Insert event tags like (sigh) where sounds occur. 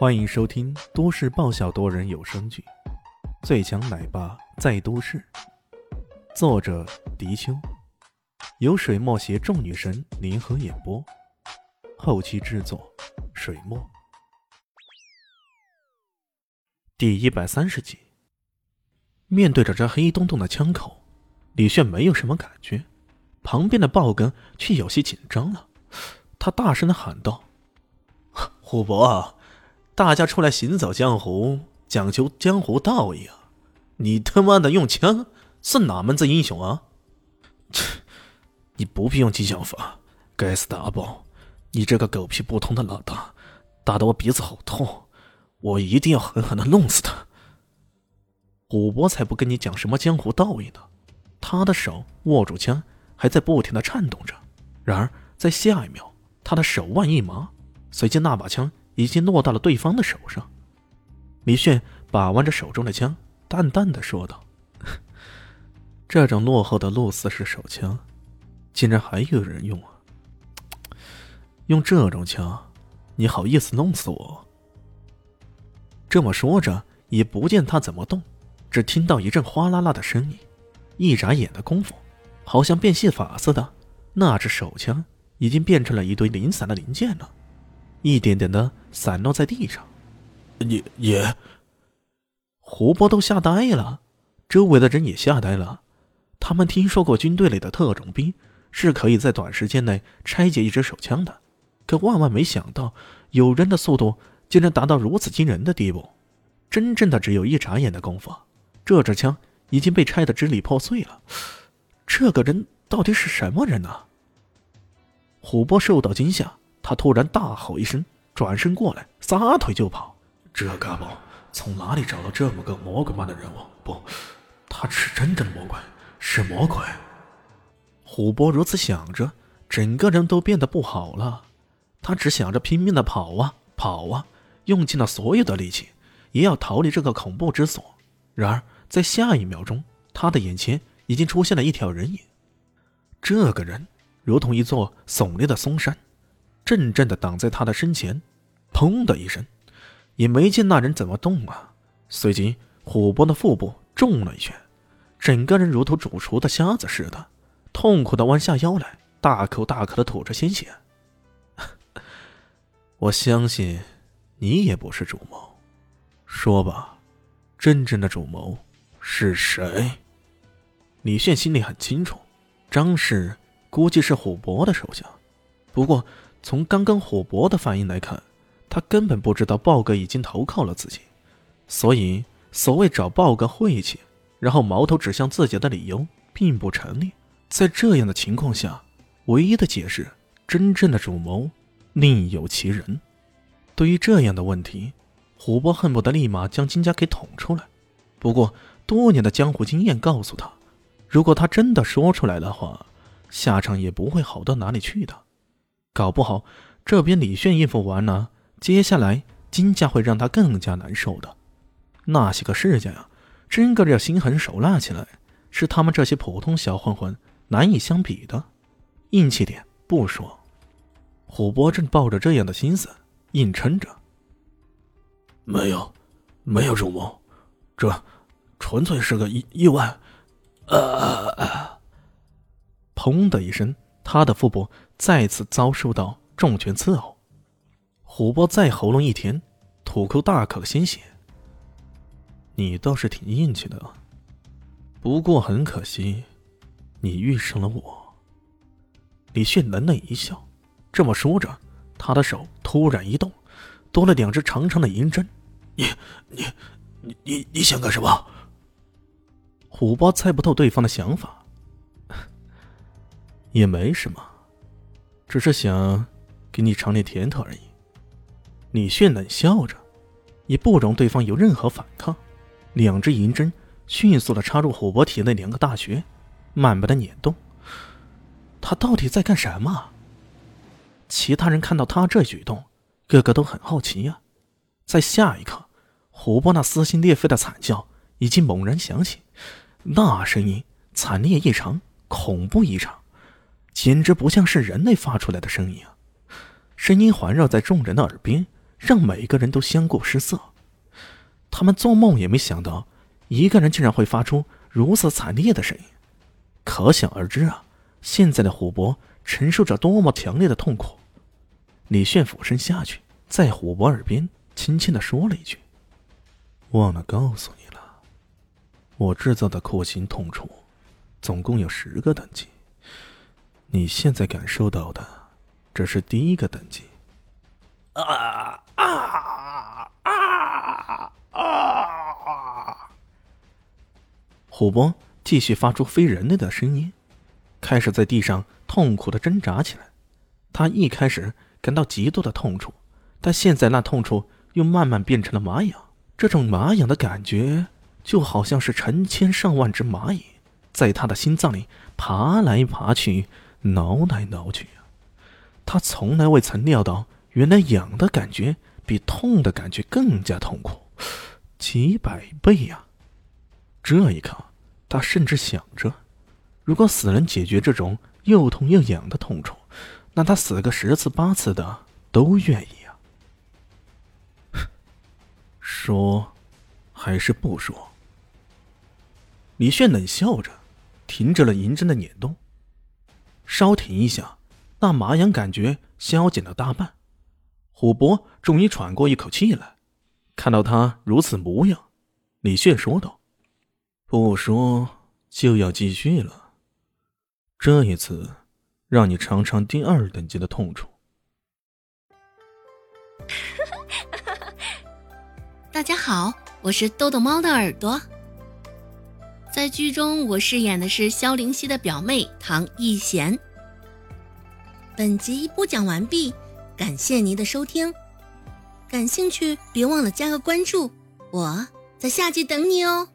欢迎收听都市爆笑多人有声剧《最强奶爸在都市》，作者：迪秋，由水墨携众女神联合演播，后期制作：水墨。第一百三十集，面对着这黑洞洞的枪口，李炫没有什么感觉，旁边的豹哥却有些紧张了，他大声的喊道：“虎伯！”大家出来行走江湖，讲究江湖道义啊！你他妈的用枪，是哪门子英雄啊？切！(laughs) 你不必用激将法！该死的阿宝，你这个狗屁不通的老大，打得我鼻子好痛！我一定要狠狠的弄死他！虎伯才不跟你讲什么江湖道义呢！他的手握住枪，还在不停的颤动着。然而在下一秒，他的手腕一麻，随即那把枪。已经落到了对方的手上，李炫把玩着手中的枪，淡淡的说道：“ (laughs) 这种落后的鹿四式手枪，竟然还有人用啊！用这种枪，你好意思弄死我？”这么说着，也不见他怎么动，只听到一阵哗啦啦的声音，一眨眼的功夫，好像变戏法似的，那只手枪已经变成了一堆零散的零件了。一点点的散落在地上，你也，胡波都吓呆了，周围的人也吓呆了。他们听说过军队里的特种兵是可以在短时间内拆解一支手枪的，可万万没想到有人的速度竟然达到如此惊人的地步。真正的只有一眨眼的功夫，这支枪已经被拆得支离破碎了。这个人到底是什么人呢？虎波受到惊吓。他突然大吼一声，转身过来，撒腿就跑。这嘎宝从哪里找到这么个魔鬼般的人物？不，他是真正的魔鬼，是魔鬼。虎波如此想着，整个人都变得不好了。他只想着拼命的跑啊跑啊，用尽了所有的力气，也要逃离这个恐怖之所。然而，在下一秒钟，他的眼前已经出现了一条人影。这个人如同一座耸立的松山。阵阵的挡在他的身前，砰的一声，也没见那人怎么动啊。随即，虎波的腹部中了一拳，整个人如同煮熟的虾子似的，痛苦的弯下腰来，大口大口的吐着鲜血。(laughs) 我相信，你也不是主谋。说吧，真正的主谋是谁？李炫心里很清楚，张氏估计是虎伯的手下，不过。从刚刚虎伯的反应来看，他根本不知道豹哥已经投靠了自己，所以所谓找豹哥晦气，然后矛头指向自己的理由并不成立。在这样的情况下，唯一的解释，真正的主谋另有其人。对于这样的问题，虎伯恨不得立马将金家给捅出来。不过多年的江湖经验告诉他，如果他真的说出来的话，下场也不会好到哪里去的。搞不好，这边李炫应付完了，接下来金家会让他更加难受的。那些个世家呀，真个要心狠手辣起来，是他们这些普通小混混难以相比的。硬气点不说，虎伯正抱着这样的心思硬撑着。没有，没有主谋，这纯粹是个意意外。啊！砰的一声。他的腹部再次遭受到重拳伺候，虎波再喉咙一甜，吐口大口的鲜血。你倒是挺硬气的，不过很可惜，你遇上了我。李炫冷冷一笑，这么说着，他的手突然一动，多了两只长长的银针。你、你、你、你、你想干什么？虎波猜不透对方的想法。也没什么，只是想给你尝点甜头而已。李炫冷笑着，也不容对方有任何反抗。两只银针迅速的插入虎伯体内两个大穴，慢慢的捻动。他到底在干什么？其他人看到他这举动，个个都很好奇呀。在下一刻，虎伯那撕心裂肺的惨叫已经猛然响起，那声音惨烈异常，恐怖异常。简直不像是人类发出来的声音啊！声音环绕在众人的耳边，让每个人都相顾失色。他们做梦也没想到，一个人竟然会发出如此惨烈的声音。可想而知啊，现在的虎伯承受着多么强烈的痛苦。李炫俯身下去，在虎伯耳边轻轻的说了一句：“忘了告诉你了，我制造的酷刑痛楚，总共有十个等级。你现在感受到的，这是第一个等级。”啊啊啊啊啊！虎波继续发出非人类的声音，开始在地上痛苦的挣扎起来。他一开始感到极度的痛楚，但现在那痛楚又慢慢变成了麻痒。这种麻痒的感觉，就好像是成千上万只蚂蚁在他的心脏里爬来爬去、挠来挠去他从来未曾料到。原来痒的感觉比痛的感觉更加痛苦，几百倍呀！这一刻，他甚至想着，如果死人解决这种又痛又痒的痛楚，那他死个十次八次的都愿意啊！说，还是不说？李炫冷笑着，停止了银针的捻动，稍停一下，那麻痒感觉消减了大半。虎伯终于喘过一口气来，看到他如此模样，李炫说道：“不说就要继续了。这一次，让你尝尝第二等级的痛楚。(laughs) ”大家好，我是豆豆猫的耳朵。在剧中，我饰演的是萧灵溪的表妹唐艺贤。本集播讲完毕。感谢您的收听，感兴趣别忘了加个关注，我在下集等你哦。